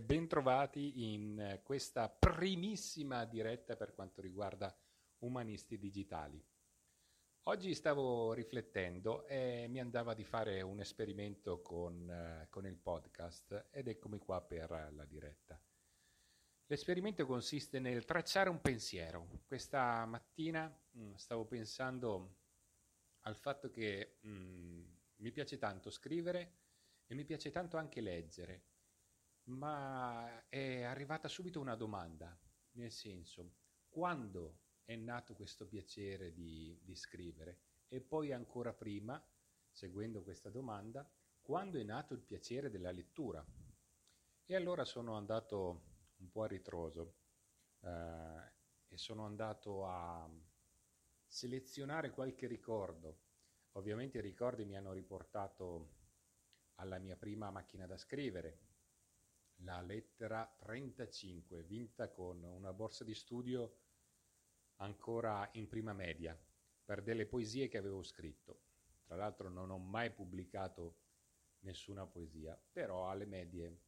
bentrovati in questa primissima diretta per quanto riguarda Umanisti Digitali. Oggi stavo riflettendo e mi andava di fare un esperimento con, eh, con il podcast ed eccomi qua per la diretta. L'esperimento consiste nel tracciare un pensiero. Questa mattina mm, stavo pensando al fatto che mh, mm, mi piace tanto scrivere e mi piace tanto anche leggere ma è arrivata subito una domanda, nel senso, quando è nato questo piacere di, di scrivere? E poi ancora prima, seguendo questa domanda, quando è nato il piacere della lettura? E allora sono andato un po' a ritroso eh, e sono andato a selezionare qualche ricordo. Ovviamente i ricordi mi hanno riportato alla mia prima macchina da scrivere, la lettera 35, vinta con una borsa di studio ancora in prima media, per delle poesie che avevo scritto. Tra l'altro non ho mai pubblicato nessuna poesia, però alle medie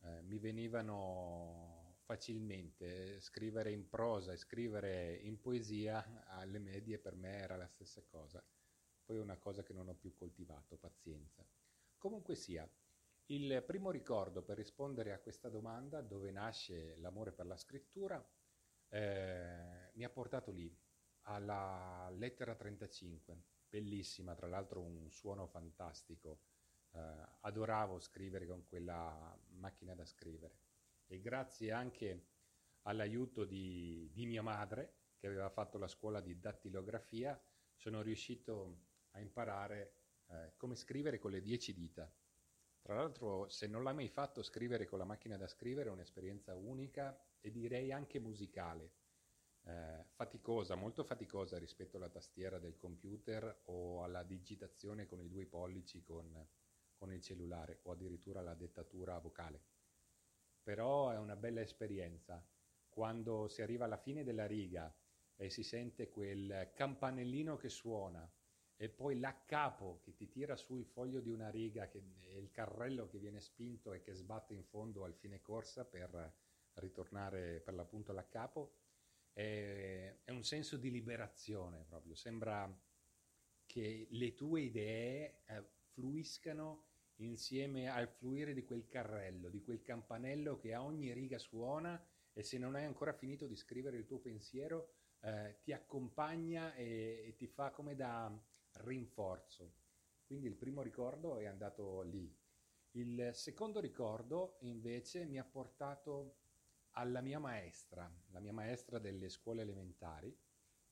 eh, mi venivano facilmente scrivere in prosa e scrivere in poesia, alle medie per me era la stessa cosa. Poi è una cosa che non ho più coltivato, pazienza. Comunque sia, il primo ricordo per rispondere a questa domanda, dove nasce l'amore per la scrittura, eh, mi ha portato lì, alla lettera 35, bellissima, tra l'altro un suono fantastico. Eh, adoravo scrivere con quella macchina da scrivere e grazie anche all'aiuto di, di mia madre, che aveva fatto la scuola di dattilografia, sono riuscito a imparare eh, come scrivere con le dieci dita tra l'altro, se non l'hai mai fatto, scrivere con la macchina da scrivere è un'esperienza unica e direi anche musicale. Eh, faticosa, molto faticosa rispetto alla tastiera del computer o alla digitazione con i due pollici con, con il cellulare o addirittura la dettatura vocale. Però è una bella esperienza. Quando si arriva alla fine della riga e si sente quel campanellino che suona, e poi l'accapo che ti tira su il foglio di una riga che è il carrello che viene spinto e che sbatte in fondo al fine corsa per ritornare per l'appunto all'accapo è, è un senso di liberazione proprio. Sembra che le tue idee eh, fluiscano insieme al fluire di quel carrello, di quel campanello che a ogni riga suona e se non hai ancora finito di scrivere il tuo pensiero eh, ti accompagna e, e ti fa come da rinforzo. Quindi il primo ricordo è andato lì. Il secondo ricordo invece mi ha portato alla mia maestra, la mia maestra delle scuole elementari,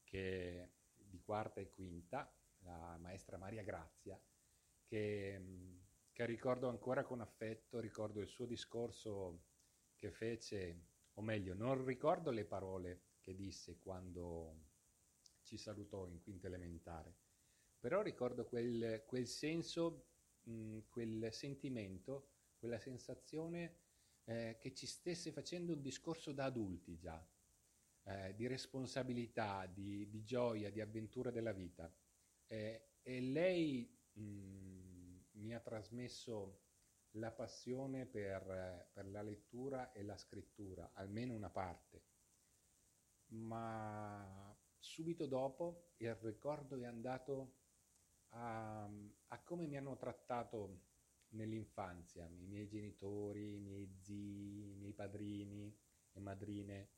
che di quarta e quinta, la maestra Maria Grazia, che, che ricordo ancora con affetto, ricordo il suo discorso che fece, o meglio, non ricordo le parole che disse quando ci salutò in quinta elementare, però ricordo quel, quel senso, mh, quel sentimento, quella sensazione eh, che ci stesse facendo un discorso da adulti già, eh, di responsabilità, di, di, gioia, di avventura della vita. Eh, e lei mh, mi ha trasmesso la passione per, per, la lettura e la scrittura, almeno una parte. Ma subito dopo il ricordo è andato a, a come mi hanno trattato nell'infanzia, i miei genitori, i miei zii, i miei padrini e madrine,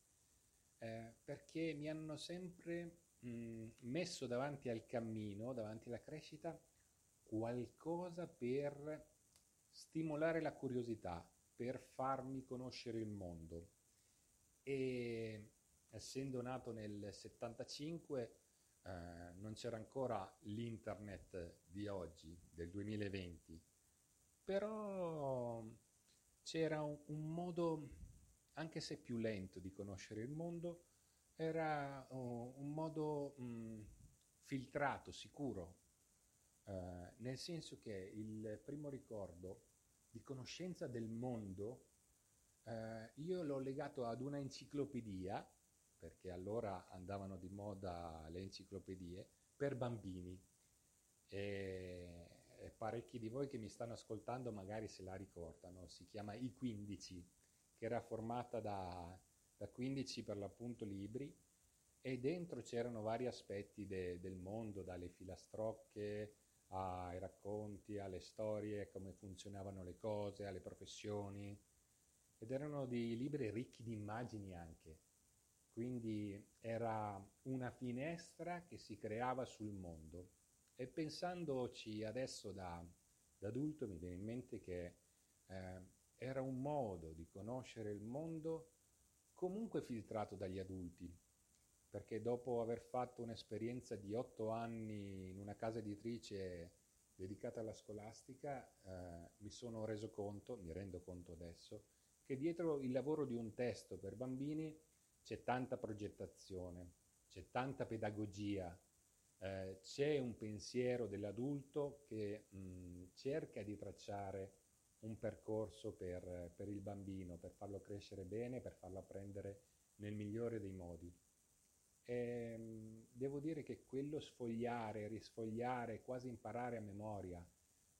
eh, perché mi hanno sempre mh, messo davanti al cammino, davanti alla crescita, qualcosa per stimolare la curiosità, per farmi conoscere il mondo. E essendo nato nel 75, eh, non c'era ancora l'internet di oggi, del 2020, però c'era un, un modo, anche se più lento, di conoscere il mondo, era uh, un modo mh, mm, filtrato, sicuro, uh, nel senso che il primo ricordo di conoscenza del mondo uh, io l'ho legato ad una enciclopedia perché allora andavano di moda le enciclopedie, per bambini. E, parecchi di voi che mi stanno ascoltando magari se la ricordano, si chiama I15, che era formata da, da 15 per l'appunto libri e dentro c'erano vari aspetti de, del mondo, dalle filastrocche ai racconti, alle storie, come funzionavano le cose, alle professioni. Ed erano dei libri ricchi di immagini anche. Quindi era una finestra che si creava sul mondo. E pensandoci adesso da, da adulto mi viene in mente che eh, era un modo di conoscere il mondo comunque filtrato dagli adulti, perché dopo aver fatto un'esperienza di otto anni in una casa editrice dedicata alla scolastica, eh, mi sono reso conto, mi rendo conto adesso, che dietro il lavoro di un testo per bambini c'è tanta progettazione, c'è tanta pedagogia, eh, c'è un pensiero dell'adulto che mh, cerca di tracciare un percorso per, per, il bambino, per farlo crescere bene, per farlo apprendere nel migliore dei modi. E, ehm, devo dire che quello sfogliare, risfogliare, quasi imparare a memoria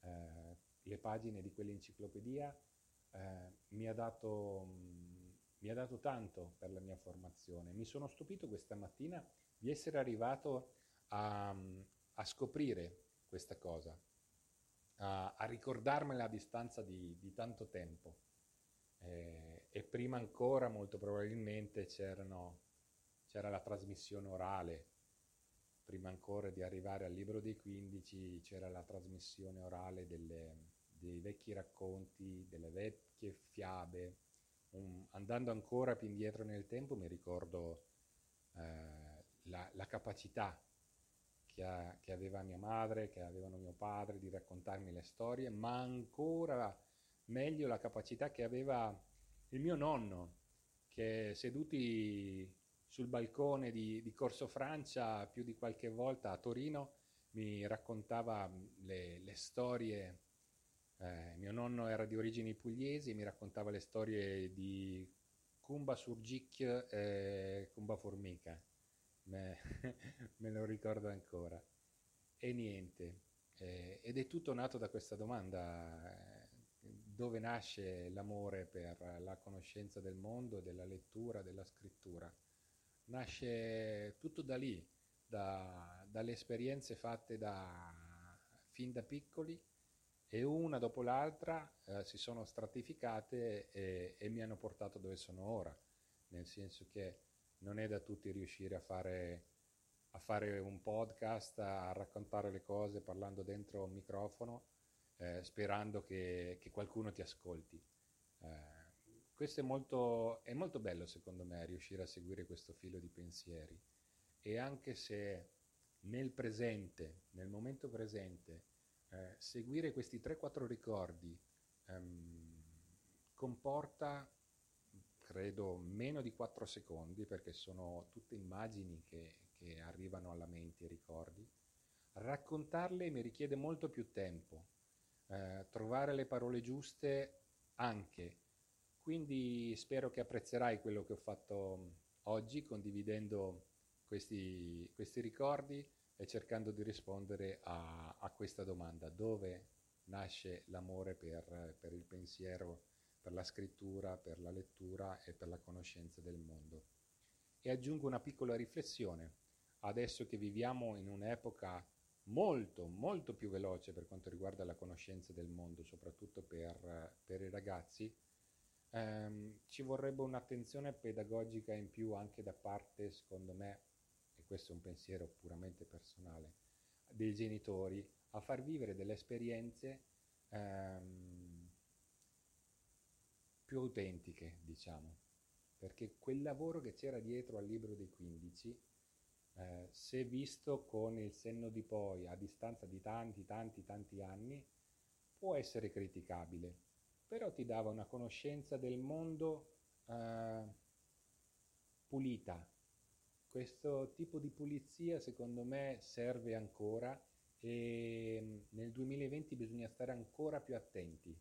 eh, le pagine di quell'enciclopedia eh, mi, ha dato, mh, mi ha dato tanto per la mia formazione. Mi sono stupito questa mattina di essere arrivato a, a scoprire questa cosa a, a ricordarmela a distanza di, di tanto tempo. Eh, e prima ancora, molto probabilmente, c'era la trasmissione orale. Prima ancora di arrivare al libro dei 15 c'era la trasmissione orale delle, dei vecchi racconti, delle vecchie fiabe. Um, andando ancora più indietro nel tempo mi ricordo eh, la, la capacità che, ha, che, aveva mia madre, che avevano mio padre di raccontarmi le storie, ma ancora meglio la capacità che aveva il mio nonno, che seduti sul balcone di, di Corso Francia più di qualche volta a Torino mi raccontava le, le storie. Eh, mio nonno era di origini pugliesi, mi raccontava le storie di Cumba Surgic e Cumba Formica me, me lo ricordo ancora. E niente, eh, ed è tutto nato da questa domanda, eh, dove nasce l'amore per la conoscenza del mondo, della lettura, della scrittura? Nasce tutto da lì, da, dalle esperienze fatte da, fin da piccoli e una dopo l'altra eh, si sono stratificate e, e mi hanno portato dove sono ora, nel senso che non è da tutti riuscire a fare, a fare un podcast, a raccontare le cose parlando dentro un microfono, eh, sperando che, che, qualcuno ti ascolti. Eh, questo è molto, è molto bello secondo me, riuscire a seguire questo filo di pensieri. E anche se nel presente, nel momento presente, eh, seguire questi 3-4 ricordi ehm, comporta credo meno di 4 secondi perché sono tutte immagini che, che arrivano alla mente, i ricordi. Raccontarle mi richiede molto più tempo, eh, trovare le parole giuste anche. Quindi spero che apprezzerai quello che ho fatto oggi condividendo questi, questi ricordi e cercando di rispondere a, a questa domanda. Dove nasce l'amore per, per il pensiero? per la scrittura, per la lettura e per la conoscenza del mondo. E aggiungo una piccola riflessione. Adesso che viviamo in un'epoca molto, molto più veloce per quanto riguarda la conoscenza del mondo, soprattutto per, per i ragazzi, ehm, ci vorrebbe un'attenzione pedagogica in più anche da parte, secondo me, questo è un pensiero puramente personale, dei genitori a far vivere delle esperienze ehm, più autentiche, diciamo, perché quel lavoro che c'era dietro al libro dei 15, eh, se visto con il senno di poi a distanza di tanti, tanti, tanti anni, può essere criticabile, però ti dava una conoscenza del mondo eh, pulita. Questo tipo di pulizia secondo me serve ancora e mm, nel 2020 bisogna stare ancora più attenti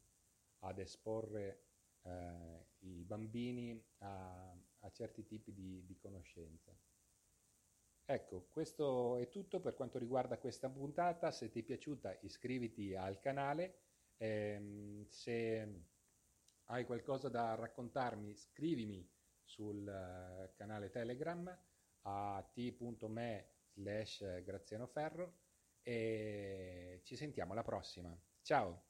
ad esporre eh, i bambini a, a, certi tipi di, di conoscenza. Ecco, questo è tutto per quanto riguarda questa puntata. Se ti è piaciuta iscriviti al canale. Ehm, se hai qualcosa da raccontarmi, scrivimi sul uh, canale Telegram a t.me slash Graziano Ferro e ci sentiamo alla prossima. Ciao!